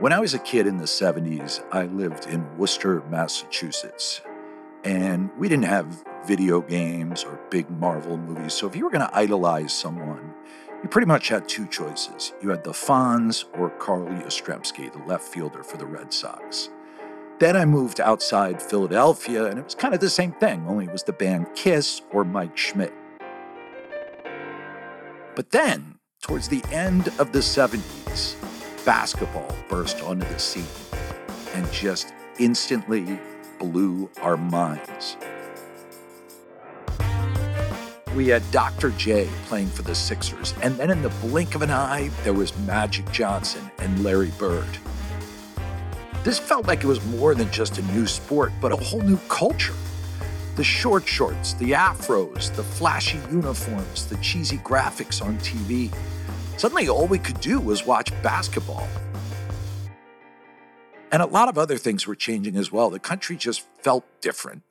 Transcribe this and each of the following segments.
When I was a kid in the 70s, I lived in Worcester, Massachusetts. And we didn't have video games or big Marvel movies. So if you were going to idolize someone, you pretty much had two choices. You had the Fonz or Carl Yastrzemski, the left fielder for the Red Sox. Then I moved outside Philadelphia, and it was kind of the same thing, only it was the band Kiss or Mike Schmidt. But then, towards the end of the 70s, basketball burst onto the scene and just instantly blew our minds. We had Dr. J playing for the Sixers, and then in the blink of an eye, there was Magic Johnson and Larry Bird. This felt like it was more than just a new sport, but a whole new culture. The short shorts, the afros, the flashy uniforms, the cheesy graphics on TV. Suddenly, all we could do was watch basketball. And a lot of other things were changing as well. The country just felt different.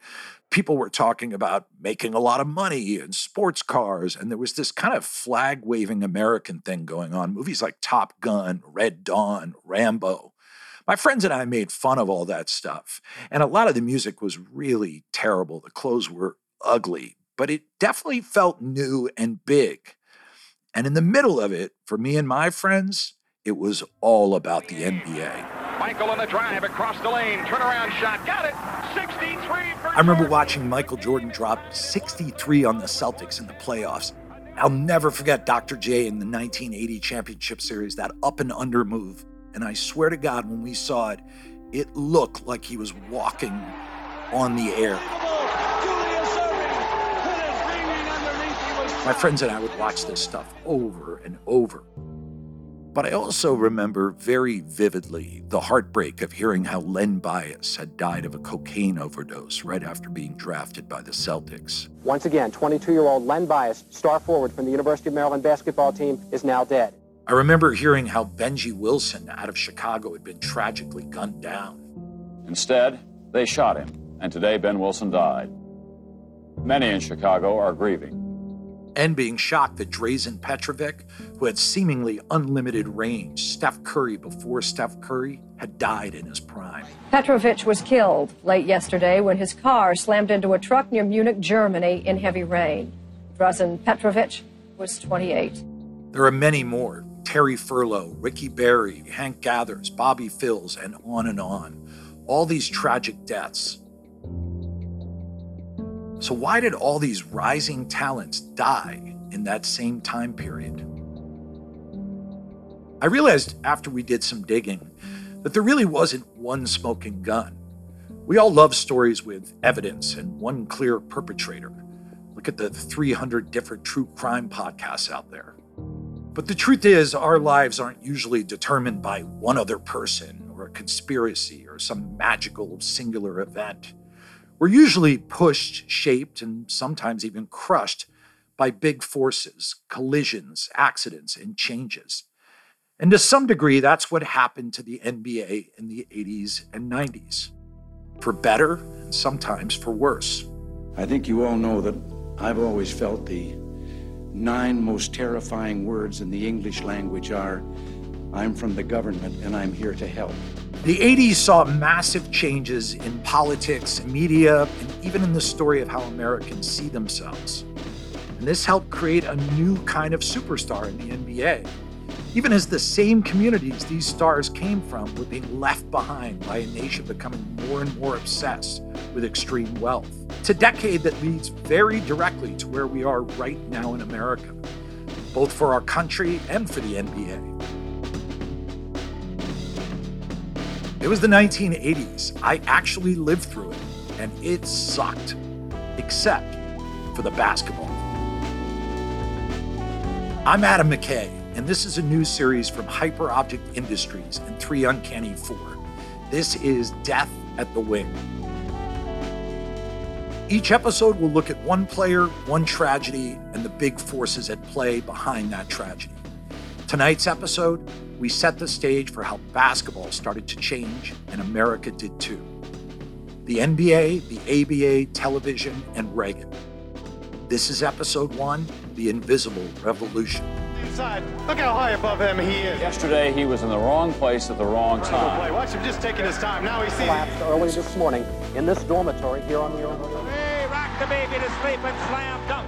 People were talking about making a lot of money and sports cars, and there was this kind of flag waving American thing going on. Movies like Top Gun, Red Dawn, Rambo. My friends and I made fun of all that stuff. And a lot of the music was really terrible. The clothes were ugly, but it definitely felt new and big. And in the middle of it, for me and my friends, it was all about the NBA. Michael on the drive across the lane, turnaround shot, got it. 63 I remember watching Michael Jordan drop 63 on the Celtics in the playoffs. I'll never forget Dr. J in the 1980 championship series, that up and under move. And I swear to God, when we saw it, it looked like he was walking on the air. My friends and I would watch this stuff over and over. But I also remember very vividly the heartbreak of hearing how Len Bias had died of a cocaine overdose right after being drafted by the Celtics. Once again, 22 year old Len Bias, star forward from the University of Maryland basketball team, is now dead. I remember hearing how Benji Wilson out of Chicago had been tragically gunned down. Instead, they shot him, and today Ben Wilson died. Many in Chicago are grieving and being shocked that Drazen Petrovic, who had seemingly unlimited range, Steph Curry before Steph Curry, had died in his prime. Petrovic was killed late yesterday when his car slammed into a truck near Munich, Germany in heavy rain. Drazen Petrovic was 28. There are many more Terry Furlow, Ricky Berry, Hank Gathers, Bobby Phills, and on and on. All these tragic deaths so, why did all these rising talents die in that same time period? I realized after we did some digging that there really wasn't one smoking gun. We all love stories with evidence and one clear perpetrator. Look at the 300 different true crime podcasts out there. But the truth is, our lives aren't usually determined by one other person or a conspiracy or some magical singular event. We're usually pushed, shaped, and sometimes even crushed by big forces, collisions, accidents, and changes. And to some degree, that's what happened to the NBA in the 80s and 90s, for better and sometimes for worse. I think you all know that I've always felt the nine most terrifying words in the English language are I'm from the government and I'm here to help. The 80s saw massive changes in politics, media, and even in the story of how Americans see themselves. And this helped create a new kind of superstar in the NBA. Even as the same communities these stars came from were being left behind by a nation becoming more and more obsessed with extreme wealth. It's a decade that leads very directly to where we are right now in America, both for our country and for the NBA. It was the 1980s. I actually lived through it, and it sucked, except for the basketball. I'm Adam McKay, and this is a new series from Hyper Object Industries and 3 Uncanny 4. This is Death at the Wing. Each episode will look at one player, one tragedy, and the big forces at play behind that tragedy. Tonight's episode we set the stage for how basketball started to change, and America did too. The NBA, the ABA, television, and Reagan. This is episode one The Invisible Revolution. inside. Look how high above him he is. Yesterday, he was in the wrong place at the wrong Play. time. Watch him just taking his time. Now he sees. Collapsed early this morning in this dormitory here on the Illinois. Hey, rock the baby to sleep and slam dunk.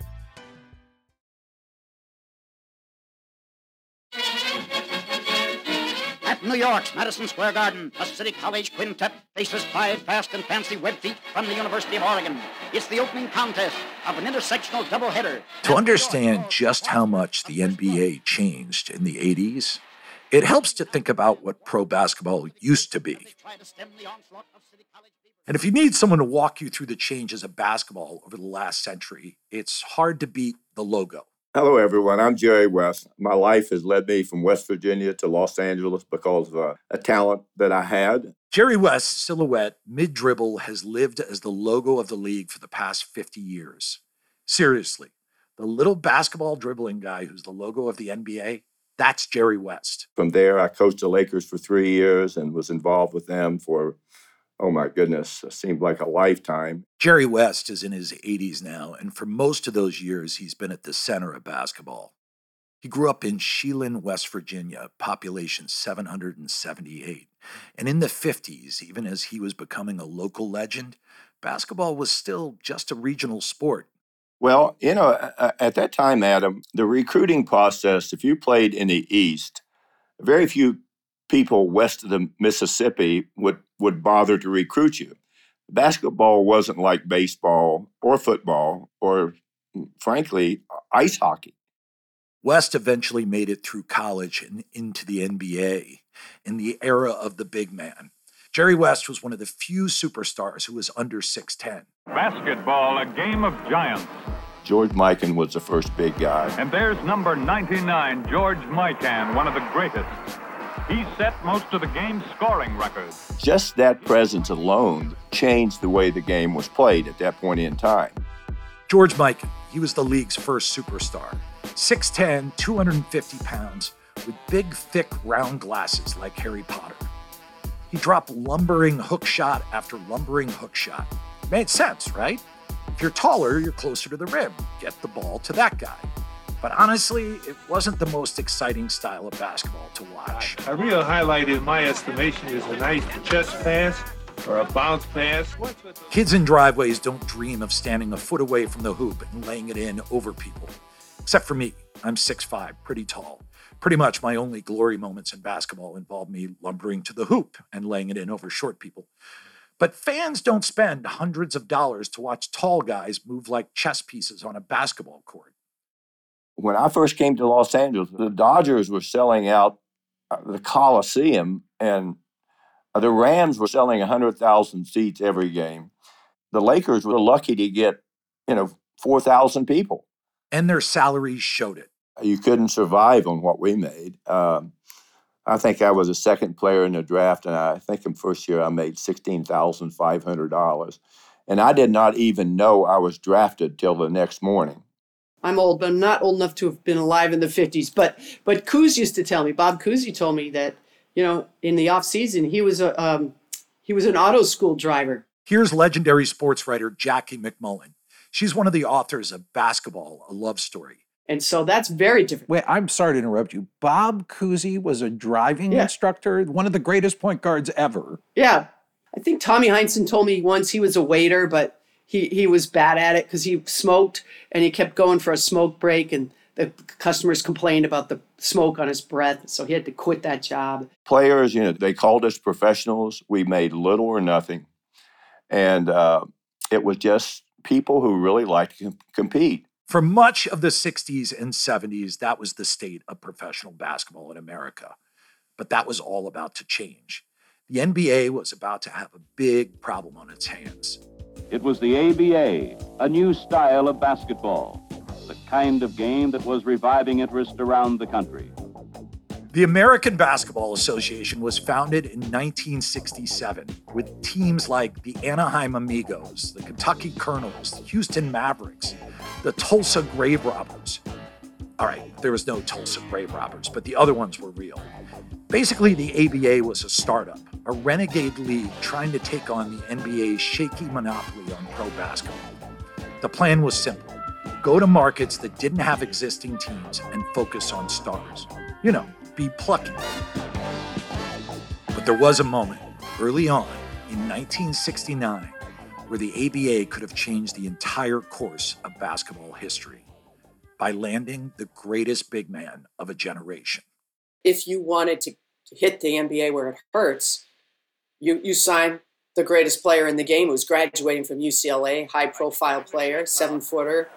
New York's Madison Square Garden, a City College quintet faces five fast and fancy web feet from the University of Oregon. It's the opening contest of an intersectional doubleheader. To understand just how much the NBA changed in the 80s, it helps to think about what pro basketball used to be. And if you need someone to walk you through the changes of basketball over the last century, it's hard to beat the logo. Hello, everyone. I'm Jerry West. My life has led me from West Virginia to Los Angeles because of a, a talent that I had. Jerry West's silhouette mid dribble has lived as the logo of the league for the past 50 years. Seriously, the little basketball dribbling guy who's the logo of the NBA, that's Jerry West. From there, I coached the Lakers for three years and was involved with them for, oh my goodness, it seemed like a lifetime. Jerry West is in his 80s now, and for most of those years, he's been at the center of basketball. He grew up in Chelyan, West Virginia, population 778. And in the 50s, even as he was becoming a local legend, basketball was still just a regional sport. Well, you know, at that time, Adam, the recruiting process, if you played in the East, very few people west of the Mississippi would, would bother to recruit you. Basketball wasn't like baseball or football or, frankly, ice hockey. West eventually made it through college and into the NBA in the era of the big man. Jerry West was one of the few superstars who was under 6'10. Basketball, a game of giants. George Mikan was the first big guy. And there's number 99, George Mikan, one of the greatest. He set most of the game's scoring records. Just that presence alone changed the way the game was played at that point in time. George Mikan, he was the league's first superstar. 6'10, 250 pounds, with big, thick, round glasses like Harry Potter. He dropped lumbering hook shot after lumbering hook shot. Made sense, right? If you're taller, you're closer to the rim. Get the ball to that guy. But honestly, it wasn't the most exciting style of basketball to watch. A real highlight, in my estimation, is a nice chest pass or a bounce pass. Kids in driveways don't dream of standing a foot away from the hoop and laying it in over people. Except for me. I'm 6'5, pretty tall. Pretty much my only glory moments in basketball involved me lumbering to the hoop and laying it in over short people. But fans don't spend hundreds of dollars to watch tall guys move like chess pieces on a basketball court. When I first came to Los Angeles, the Dodgers were selling out uh, the Coliseum, and uh, the Rams were selling 100,000 seats every game. The Lakers were lucky to get, you know, 4,000 people. And their salaries showed it. You couldn't survive on what we made. Um, I think I was the second player in the draft, and I think in first year I made sixteen thousand five hundred dollars, and I did not even know I was drafted till the next morning. I'm old, but I'm not old enough to have been alive in the 50s. But but Cooz used to tell me, Bob Cousy told me that you know in the off season he was a um, he was an auto school driver. Here's legendary sports writer Jackie MacMullan. She's one of the authors of Basketball, a Love Story. And so that's very different. Wait, I'm sorry to interrupt you. Bob Cousy was a driving Yeah. instructor, one of the greatest point guards ever. Yeah, I think Tommy Heinsohn told me once he was a waiter, but he he was bad at it because he smoked and he kept going for a smoke break, and the customers complained about the smoke on his breath, so he had to quit that job. Players, you know, they called us professionals. We made little or nothing, and uh, it was just people who really liked to com- compete. For much of the 60s and 70s, that was the state of professional basketball in America. But that was all about to change. The NBA was about to have a big problem on its hands. It was the ABA, a new style of basketball, the kind of game that was reviving interest around the country. The American Basketball Association was founded in 1967 with teams like the Anaheim Amigos, the Kentucky Colonels, the Houston Mavericks, the Tulsa Grave Robbers. All right, there was no Tulsa Grave Robbers, but the other ones were real. Basically, the ABA was a startup, a renegade league trying to take on the NBA's shaky monopoly on pro basketball. The plan was simple go to markets that didn't have existing teams and focus on stars. You know, be plucky. But there was a moment early on in 1969 where the ABA could have changed the entire course of basketball history by landing the greatest big man of a generation. If you wanted to hit the NBA where it hurts, you, you sign the greatest player in the game who's graduating from UCLA, high profile player, seven footer.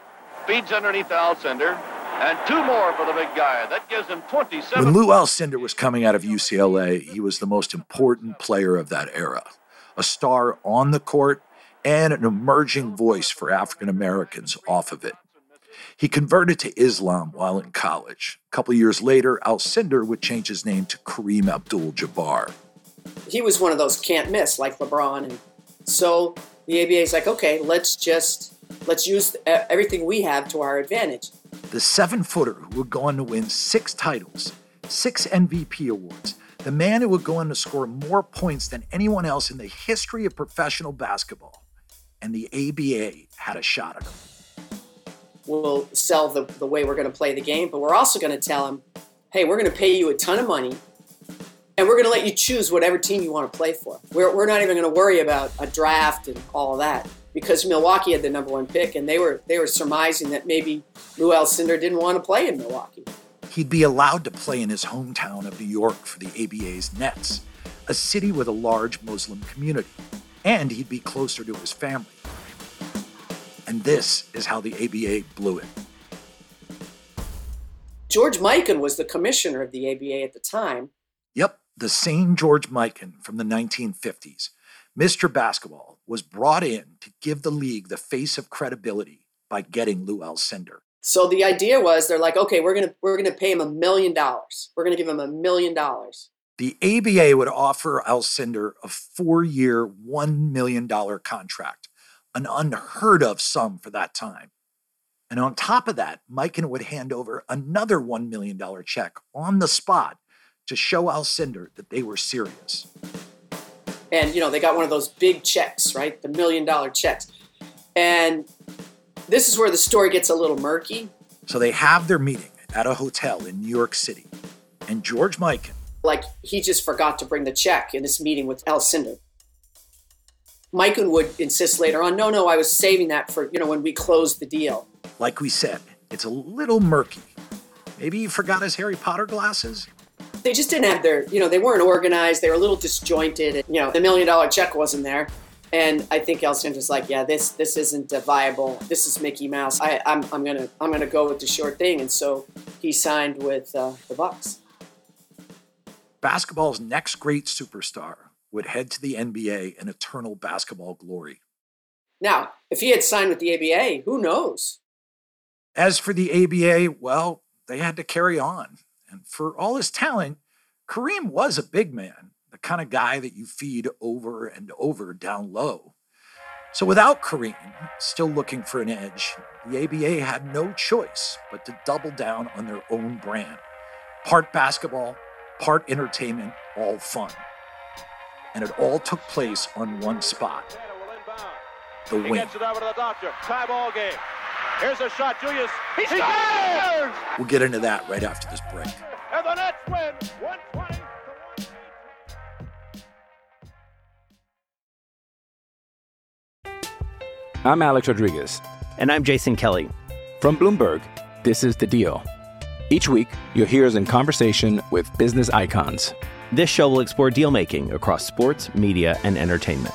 Feeds underneath Alcindor, and two more for the big guy. That gives him 27. When Lou Alcindor was coming out of UCLA, he was the most important player of that era, a star on the court and an emerging voice for African Americans off of it. He converted to Islam while in college. A couple years later, Alcindor would change his name to Kareem Abdul Jabbar. He was one of those can't miss like LeBron. And so the ABA is like, okay, let's just let's use everything we have to our advantage. The seven footer who would go on to win six titles, six MVP awards, the man who would go on to score more points than anyone else in the history of professional basketball. And the ABA had a shot at him we'll sell the, the way we're going to play the game, but we're also going to tell them, hey, we're going to pay you a ton of money and we're going to let you choose whatever team you want to play for. We're, we're not even going to worry about a draft and all that because Milwaukee had the number one pick and they were they were surmising that maybe Lou Alcindor didn't want to play in Milwaukee. He'd be allowed to play in his hometown of New York for the ABA's Nets, a city with a large Muslim community, and he'd be closer to his family. And this is how the ABA blew it. George Mikan was the commissioner of the ABA at the time. The same George Mikan from the 1950s. Mr. Basketball was brought in to give the league the face of credibility by getting Lou Alcindor. So the idea was they're like, okay, we're gonna we're gonna pay him a million dollars. We're gonna give him a million dollars. The ABA would offer Alcindor a four-year, one million dollar contract an unheard of sum for that time. And on top of that, Mikan would hand over another $1 million check on the spot to show Alcindor that they were serious. And, you know, they got one of those big checks, right? The million dollar checks. And this is where the story gets a little murky. So they have their meeting at a hotel in New York City. And George Mikan, like he just forgot to bring the check in this meeting with Alcindor. Mikan would insist later on, no, no, I was saving that for, you know, when we closed the deal. Like we said, it's a little murky. Maybe he forgot his Harry Potter glasses? They just didn't have their, you know, they weren't organized. They were a little disjointed. And, you know, the million dollar check wasn't there. And I think Alcindor's like, yeah, this this isn't viable. This is Mickey Mouse. I, I'm, I'm gonna I'm gonna go with the short thing. And so he signed with uh, the Bucks. Basketball's next great superstar would head to the NBA in eternal basketball glory. Now, if he had signed with the ABA, who knows? As for the ABA, well, they had to carry on. And for all his talent, Kareem was a big man, the kind of guy that you feed over and over down low. So without Kareem, still looking for an edge, the ABA had no choice but to double down on their own brand. Part basketball, part entertainment, all fun and it all took place on one spot. The wing. He gets it over to the doctor. Tie ball game. Here's a shot, Julius. He, he scores! We'll get into that right after this break. And the Nets win 120 I'm Alex Rodriguez. And I'm Jason Kelly. From Bloomberg, this is The Deal. Each week, you'll hear us in conversation with business icons. This show will explore deal making across sports, media, and entertainment.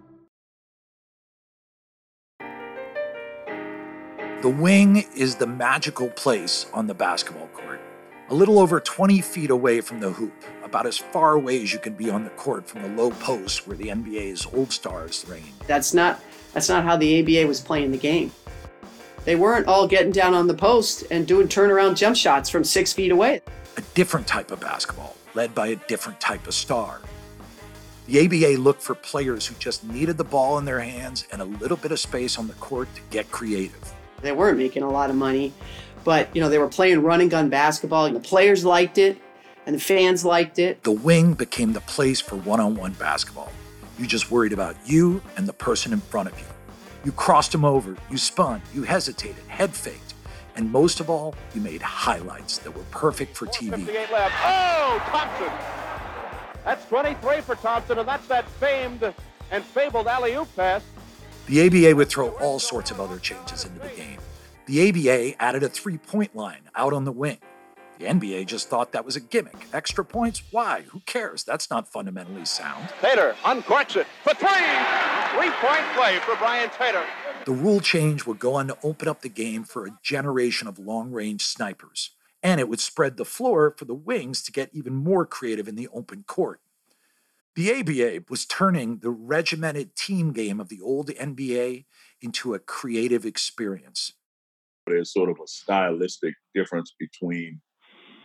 The wing is the magical place on the basketball court. A little over 20 feet away from the hoop, about as far away as you can be on the court from the low post where the NBA's old stars reign. That's not that's not how the ABA was playing the game. They weren't all getting down on the post and doing turnaround jump shots from six feet away. A different type of basketball, led by a different type of star. The ABA looked for players who just needed the ball in their hands and a little bit of space on the court to get creative. They weren't making a lot of money, but you know they were playing run and gun basketball. And the players liked it, and the fans liked it. The wing became the place for one-on-one basketball. You just worried about you and the person in front of you. You crossed them over, you spun, you hesitated, head faked, and most of all, you made highlights that were perfect for TV. 58 left. Oh, Thompson. That's 23 for Thompson, and that's that famed and fabled alley oop pass. The ABA would throw all sorts of other changes into the game. The ABA added a three point line out on the wing. The NBA just thought that was a gimmick. Extra points? Why? Who cares? That's not fundamentally sound. Taylor uncorks it for three. Three point play for Brian Taylor. The rule change would go on to open up the game for a generation of long range snipers, and it would spread the floor for the wings to get even more creative in the open court. The ABA was turning the regimented team game of the old NBA into a creative experience. There's sort of a stylistic difference between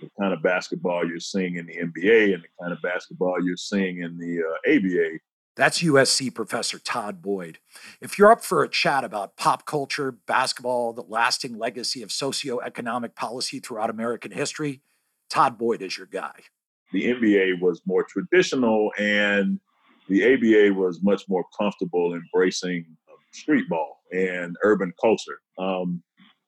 the kind of basketball you're seeing in the NBA and the kind of basketball you're seeing in the uh, ABA. That's USC professor Todd Boyd. If you're up for a chat about pop culture, basketball, the lasting legacy of socioeconomic policy throughout American history, Todd Boyd is your guy. The NBA was more traditional, and the ABA was much more comfortable embracing street ball and urban culture. Um,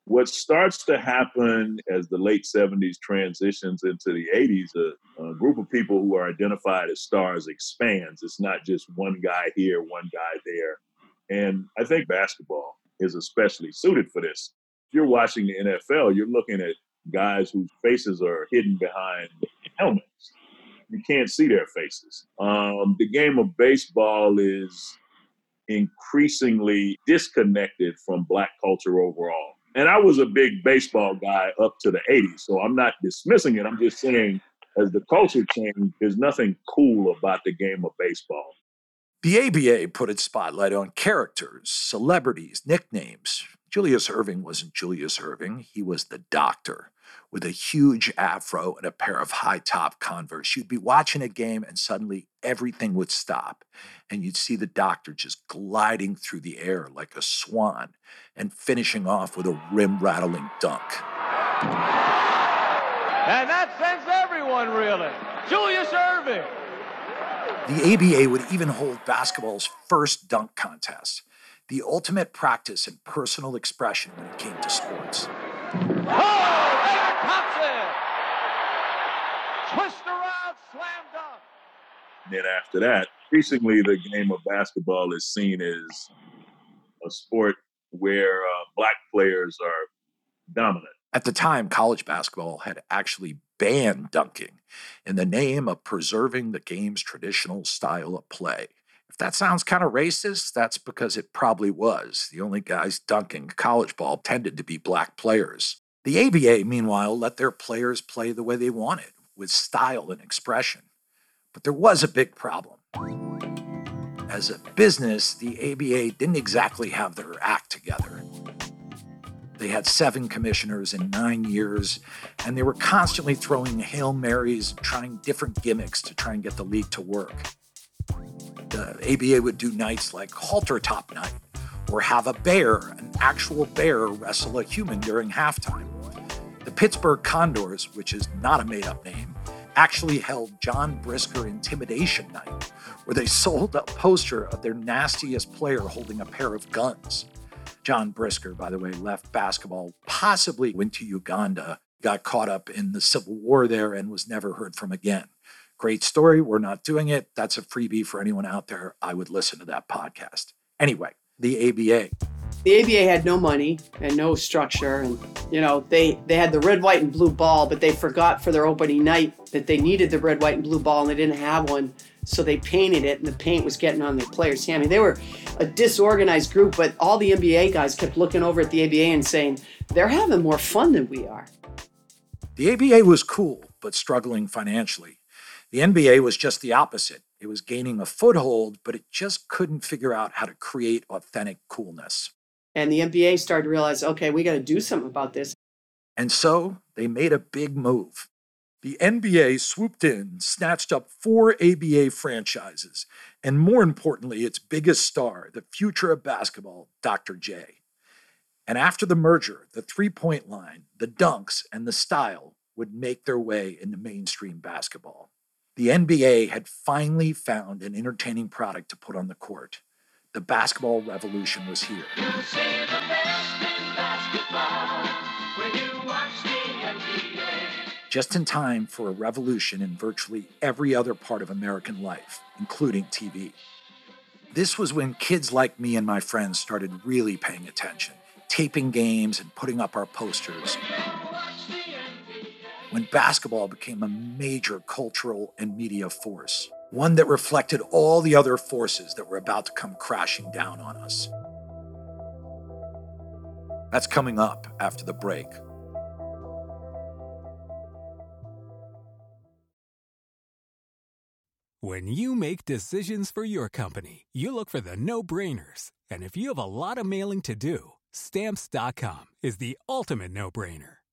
what starts to happen as the late 70s transitions into the 80s, a, a, group of people who are identified as stars expands. It's not just one guy here, one guy there. And I think basketball is especially suited for this. If you're watching the NFL, you're looking at guys whose faces are hidden behind helmets. You can't see their faces. Um, the game of baseball is increasingly disconnected from black culture overall and I was a big baseball guy up to the 80s, so I'm not dismissing it. I'm just saying, as the culture changed, there's nothing cool about the game of baseball. The ABA put its spotlight on characters, celebrities, nicknames. Julius Erving wasn't Julius Erving, he was the doctor with a huge afro and a pair of high top Converse. You'd be watching a game and suddenly everything would stop. And you'd see the doctor just gliding through the air like a swan and finishing off with a rim rattling dunk. And that sends everyone reeling. Julius Erving. The ABA would even hold basketball's first dunk contest, the ultimate practice in personal expression when it came to sports. Oh, David Thompson! Twist around, slam dunk. And then after that, increasingly the game of basketball is seen as a sport where uh, black players are dominant. At the time, college basketball had actually banned dunking in the name of preserving the game's traditional style of play. If that sounds kind of racist, that's because it probably was. The only guys dunking college ball tended to be black players. The ABA, meanwhile, let their players play the way they wanted, with style and expression. But there was a big problem. As a business, the ABA didn't exactly have their act together. They had seven commissioners in nine years, and they were constantly throwing Hail Marys trying different gimmicks to try and get the league to work. The ABA would do nights like halter top night, or have a bear, an actual bear, wrestle a human during halftime. The Pittsburgh Condors, which is not a made up name, actually held John Brisker Intimidation Night, where they sold a poster of their nastiest player holding a pair of guns. John Brisker, by the way, left basketball, possibly went to Uganda, got caught up in the Civil War there, and was never heard from again. Great story. We're not doing it. That's a freebie for anyone out there. I would listen to that podcast. Anyway, the ABA. The ABA had no money and no structure, and you know they they had the red, white, and blue ball, but they forgot for their opening night that they needed the red, white, and blue ball, and they didn't have one, so they painted it, and the paint was getting on the players' hand. I mean, they were a disorganized group, but all the NBA guys kept looking over at the ABA and saying they're having more fun than we are. The ABA was cool, but struggling financially. The NBA was just the opposite. It was gaining a foothold, but it just couldn't figure out how to create authentic coolness. And the NBA started to realize, okay, we got to do something about this. And so they made a big move. The NBA swooped in, snatched up four ABA franchises, and more importantly, its biggest star, the future of basketball, Dr. J. And after the merger, the three point line, the dunks, and the style would make their way into mainstream basketball. The NBA had finally found an entertaining product to put on the court. The basketball revolution was here. Just in time for a revolution in virtually every other part of American life, including TV. This was when kids like me and my friends started really paying attention, taping games and putting up our posters. When basketball became a major cultural and media force, one that reflected all the other forces that were about to come crashing down on us. That's coming up after the break. When you make decisions for your company, you look for the no brainers. And if you have a lot of mailing to do, stamps.com is the ultimate no brainer.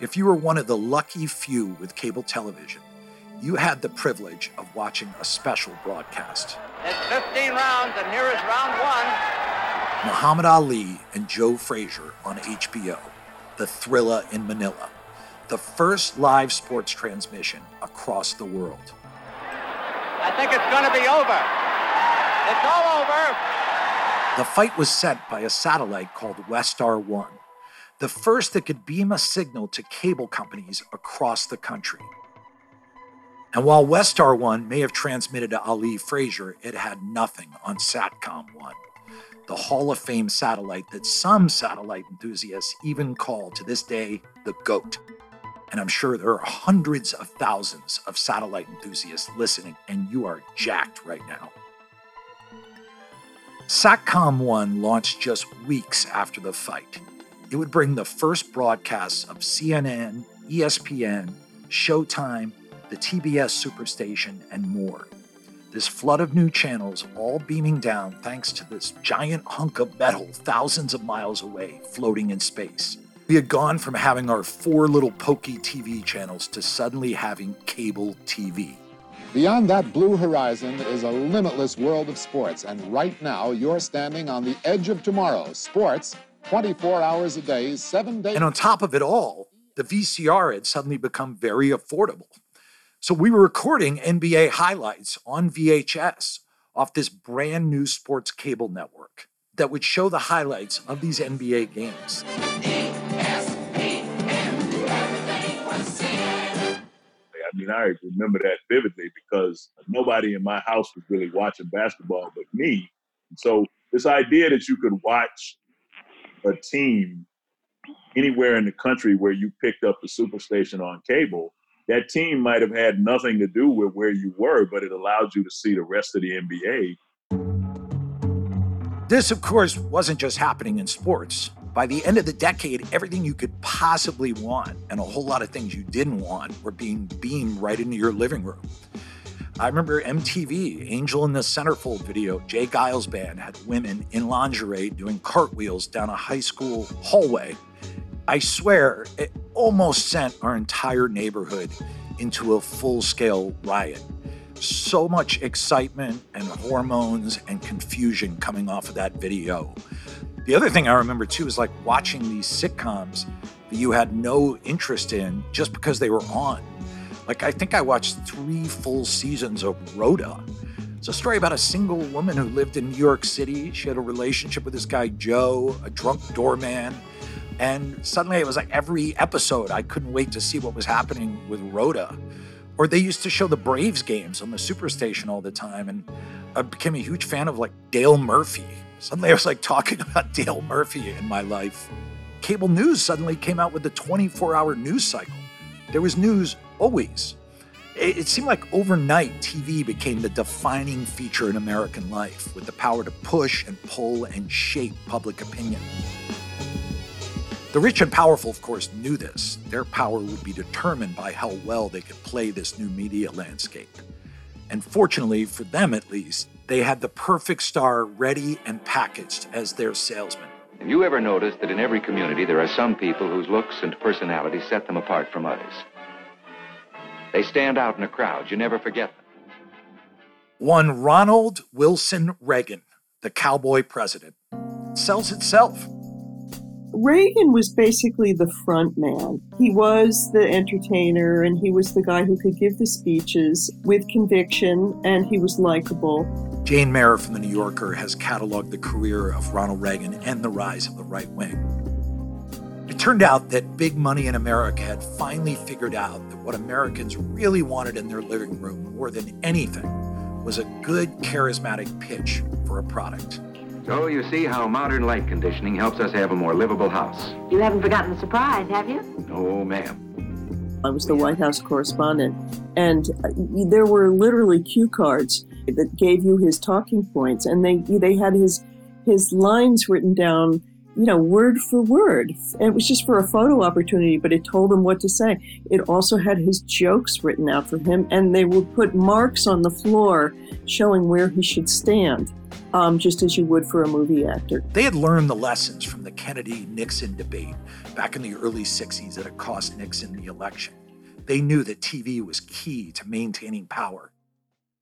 if you were one of the lucky few with cable television, you had the privilege of watching a special broadcast. It's 15 rounds, and here is round one. Muhammad Ali and Joe Frazier on HBO, The Thrilla in Manila, the first live sports transmission across the world. I think it's going to be over. It's all over. The fight was sent by a satellite called Westar 1, the first that could beam a signal to cable companies across the country. And while Westar 1 may have transmitted to Ali Frazier, it had nothing on SATCOM 1, the Hall of Fame satellite that some satellite enthusiasts even call to this day the GOAT. And I'm sure there are hundreds of thousands of satellite enthusiasts listening, and you are jacked right now. SATCOM 1 launched just weeks after the fight. It would bring the first broadcasts of CNN, ESPN, Showtime, the TBS Superstation, and more. This flood of new channels all beaming down thanks to this giant hunk of metal thousands of miles away floating in space. We had gone from having our four little pokey TV channels to suddenly having cable TV. Beyond that blue horizon is a limitless world of sports, and right now you're standing on the edge of tomorrow. Sports, 24 hours a day, seven days. And on top of it all, the VCR had suddenly become very affordable. So we were recording NBA highlights on VHS off this brand new sports cable network that would show the highlights of these NBA games. I mean, I remember that vividly because nobody in my house was really watching basketball but me. So this idea that you could watch a team anywhere in the country where you picked up the superstation on cable, that team might have had nothing to do with where you were, but it allowed you to see the rest of the NBA. This, of course, wasn't just happening in sports. By the end of the decade, everything you could possibly want and a whole lot of things you didn't want were being beamed right into your living room. I remember MTV, Angel in the Centerfold video, J. Geils Band had women in lingerie doing cartwheels down a high school hallway. I swear, it almost sent our entire neighborhood into a full scale riot. So much excitement and hormones and confusion coming off of that video. The other thing I remember too is like watching these sitcoms that you had no interest in just because they were on. Like, I think I watched three full seasons of Rhoda. It's a story about a single woman who lived in New York City. She had a relationship with this guy, Joe, a drunk doorman. And suddenly it was like every episode, I couldn't wait to see what was happening with Rhoda. Or they used to show the Braves games on the Superstation all the time. And I became a huge fan of like Dale Murphy. Suddenly I was like talking about Dale Murphy in my life. Cable news suddenly came out with the 24 hour news cycle. There was news always. It, seemed like overnight TV became the defining feature in American life with the power to push and pull and shape public opinion. The rich and powerful, of course, knew this. Their power would be determined by how well they could play this new media landscape. And fortunately, for them at least, they had the perfect star ready and packaged as their salesman. Have you ever noticed that in every community there are some people whose looks and personality set them apart from others? They stand out in a crowd. You never forget them. One Ronald Wilson Reagan, the cowboy president, sells itself. Reagan was basically the front man. He was the entertainer and he was the guy who could give the speeches with conviction and he was likable. Jane Mayer from The New Yorker has cataloged the career of Ronald Reagan and the rise of the right wing. It turned out that big money in America had finally figured out that what Americans really wanted in their living room more than anything was a good, charismatic pitch for a product. So you see how modern light conditioning helps us have a more livable house. You haven't forgotten the surprise, have you? No, ma'am. I was the White House correspondent, and uh, there were literally cue cards that gave you his talking points, and they they had his his lines written down you know, word for word. It was just for a photo opportunity, but it told him what to say. It also had his jokes written out for him, and they would put marks on the floor showing where he should stand, um, just as you would for a movie actor. They had learned the lessons from the Kennedy Nixon debate back in the early 60s that had cost Nixon the election. They knew that TV was key to maintaining power.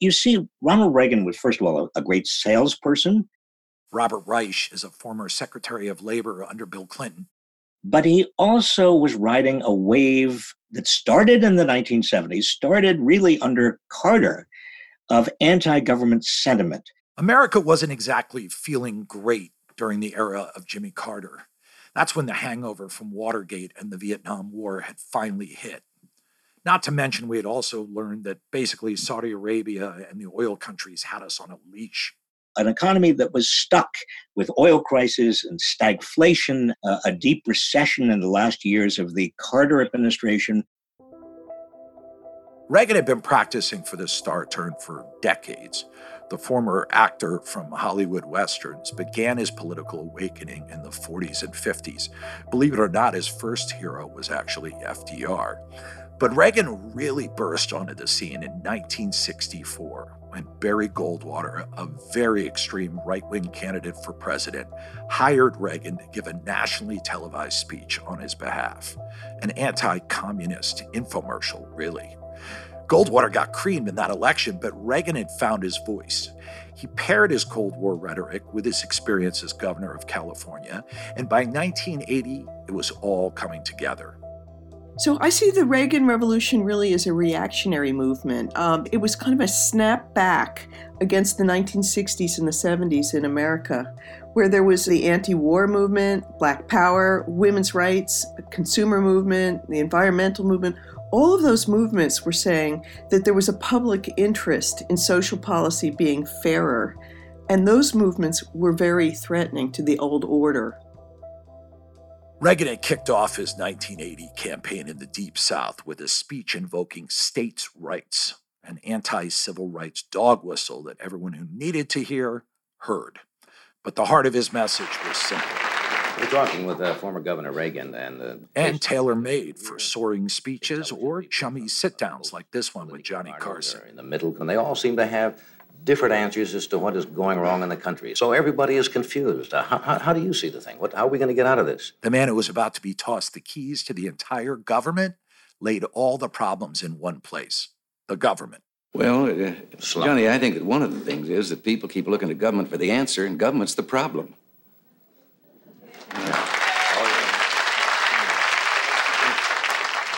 You see, Ronald Reagan was, first of all, a, a great salesperson. Robert Reich is a former Secretary of Labor under Bill Clinton. But he also was riding a wave that started in the 1970s, started really under Carter, of anti government sentiment. America wasn't exactly feeling great during the era of Jimmy Carter. That's when the hangover from Watergate and the Vietnam War had finally hit. Not to mention, we had also learned that basically Saudi Arabia and the oil countries had us on a leash an economy that was stuck with oil crisis and stagflation, a deep recession in the last years of the Carter administration. Reagan had been practicing for this star turn for decades. The former actor from Hollywood Westerns began his political awakening in the 40s and 50s. Believe it or not, his first hero was actually FDR. But Reagan really burst onto the scene in 1964 when Barry Goldwater, a very extreme right wing candidate for president, hired Reagan to give a nationally televised speech on his behalf. An anti communist infomercial, really. Goldwater got creamed in that election, but Reagan had found his voice. He paired his Cold War rhetoric with his experience as governor of California, and by 1980, it was all coming together. So I see the Reagan Revolution really as a reactionary movement. Um, it was kind of a snap back against the 1960s and the 70s in America, where there was the anti war movement, Black Power, women's rights, consumer movement, the environmental movement. All of those movements were saying that there was a public interest in social policy being fairer And those movements were very threatening to the old order. Reagan had kicked off his 1980 campaign in the Deep South with a speech invoking states' rights, an anti civil rights dog whistle that everyone who needed to hear heard. But the heart of his message was simple. We're talking with uh, former Governor Reagan and uh, and tailor made for soaring speeches or chummy sit downs like this one with Johnny Carson. In the middle, and they all seem to have different answers as to what is going wrong in the country. So everybody is confused. Uh, how, how, how, do you see the thing? What, how are we going to get out of this? The man who was about to be tossed the keys to the entire government laid all the problems in one place the government. Well, uh, Johnny, I think that one of the things is that people keep looking to government for the answer, and government's the problem.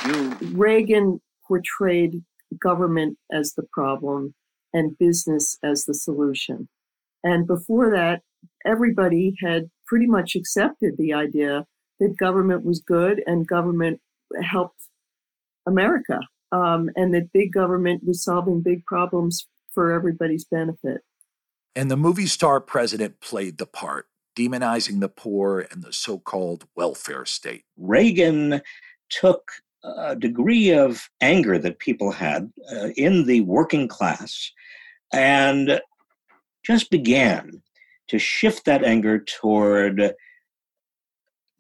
You... Reagan portrayed government as the problem and business as the solution. And before that, everybody had pretty much accepted the idea that government was good and government helped America, um, and that big government was solving big problems for everybody's benefit. And the movie star president played the part, demonizing the poor and the so called welfare state. Reagan took a degree of anger that people had uh, in the working class and just began to shift that anger toward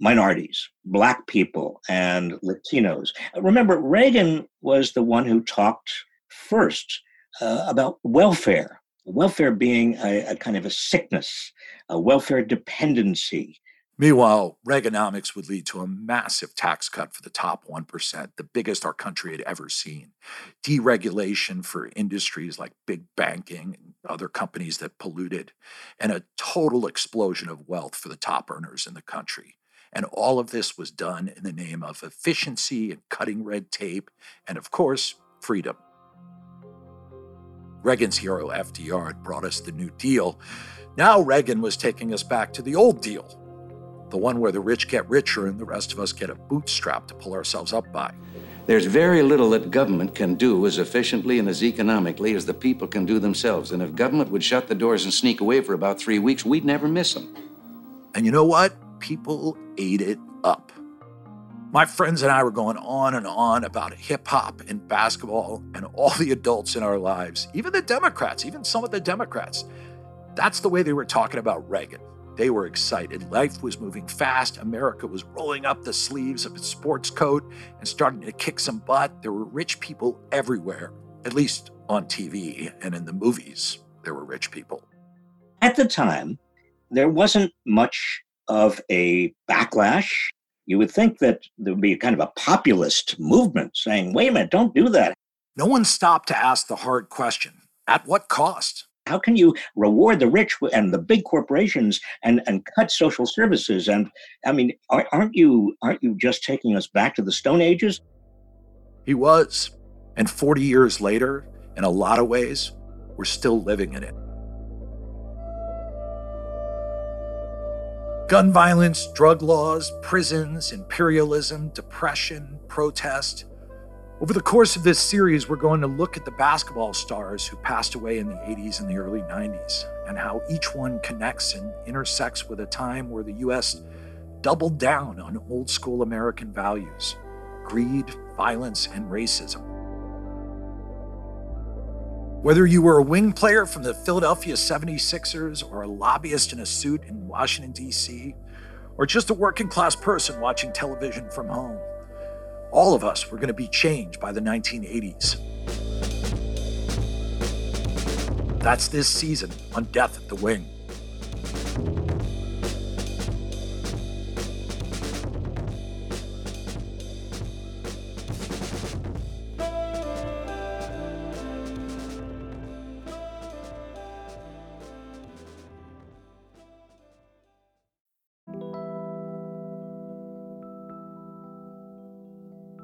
minorities, black people, and Latinos. Remember, Reagan was the one who talked first uh, about welfare, welfare being a, a, kind of a sickness, a welfare dependency, Meanwhile, Reaganomics would lead to a massive tax cut for the top 1%, the biggest our country had ever seen. Deregulation for industries like big banking and other companies that polluted, and a total explosion of wealth for the top earners in the country. And all of this was done in the name of efficiency and cutting red tape, and of course, freedom. Reagan's hero FDR had brought us the New Deal. Now Reagan was taking us back to the old deal the one where the rich get richer and the rest of us get a bootstrap to pull ourselves up by. There's very little that government can do as efficiently and as economically as the people can do themselves. And if government would shut the doors and sneak away for about three weeks, we'd never miss them. And you know what? People ate it up. My friends and I were going on and on about hip hop and basketball and all the adults in our lives, even the Democrats, even some of the Democrats. That's the way they were talking about Reagan. They were excited. Life was moving fast. America was rolling up the sleeves of its sports coat and starting to kick some butt. There were rich people everywhere, at least on TV and in the movies. There were rich people. At the time, there wasn't much of a backlash. You would think that there would be kind of a populist movement saying, wait a minute, don't do that. No one stopped to ask the hard question at what cost? How can you reward the rich and the big corporations and, and cut social services? And I mean, aren't you aren't you just taking us back to the Stone Ages? He was, and 40 years later, in a lot of ways, we're still living in it. Gun violence, drug laws, prisons, imperialism, depression, protest over the course of this series, we're going to look at the basketball stars who passed away in the 80s and the early 90s, and how each one connects and intersects with a time where the U.S. doubled down on old school American values greed, violence, and racism. Whether you were a wing player from the Philadelphia 76ers or a lobbyist in a suit in Washington, D.C., or just a working class person watching television from home, all of us were going to be changed by the 1980s. That's this season on Death at the Wing.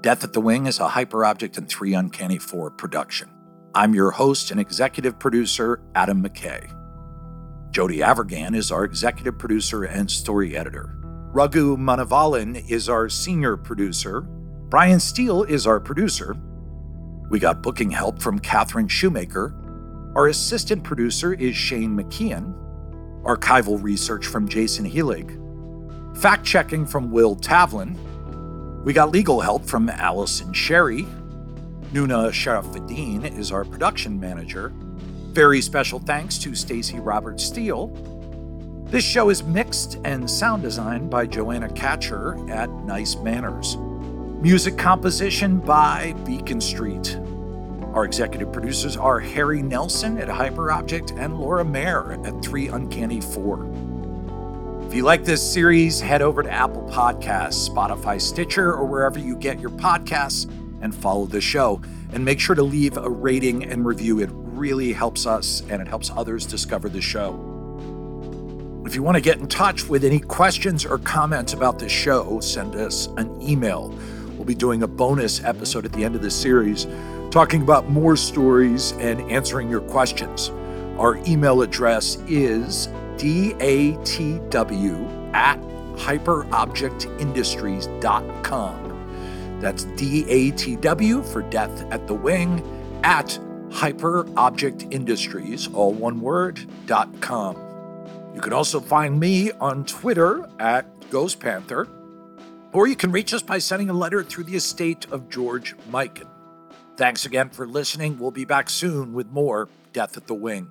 Death at the Wing is a Hyperobject and 3 Uncanny 4 production. I'm your host and executive producer, Adam McKay. Jody Avirgan is our executive producer and story editor. Raghu Manavalan is our senior producer. Brian Steele is our producer. We got booking help from Catherine Shoemaker. Our assistant producer is Shane McKeon. archival research from Jason Helig, fact checking from Will Tavlin. We got legal help from Allison Sherry. Nuna Sharafuddin is our production manager. Very special thanks to Stacy Robert Steele. This show is mixed and sound designed by Joanna Catcher at Nice Manners. Music composition by Beacon Street. Our executive producers are Harry Nelson at Hyperobject and Laura Mayer at 3 Uncanny 4. If you like this series, head over to Apple Podcasts, Spotify, Stitcher, or wherever you get your podcasts and follow the show. And make sure to leave a rating and review. It really helps us and it helps others discover the show. If you want to get in touch with any questions or comments about this show, send us an email. We'll be doing a bonus episode at the end of the series talking about more stories and answering your questions. Our email address is datw at hyperobjectindustries.com. That's DATW for Death at the Wing at hyperobjectindustries, all one word, dot com. You can also find me on Twitter at Ghost Panther, or you can reach us by sending a letter through the estate of George Mikan. Thanks again for listening. We'll be back soon with more Death at the Wing.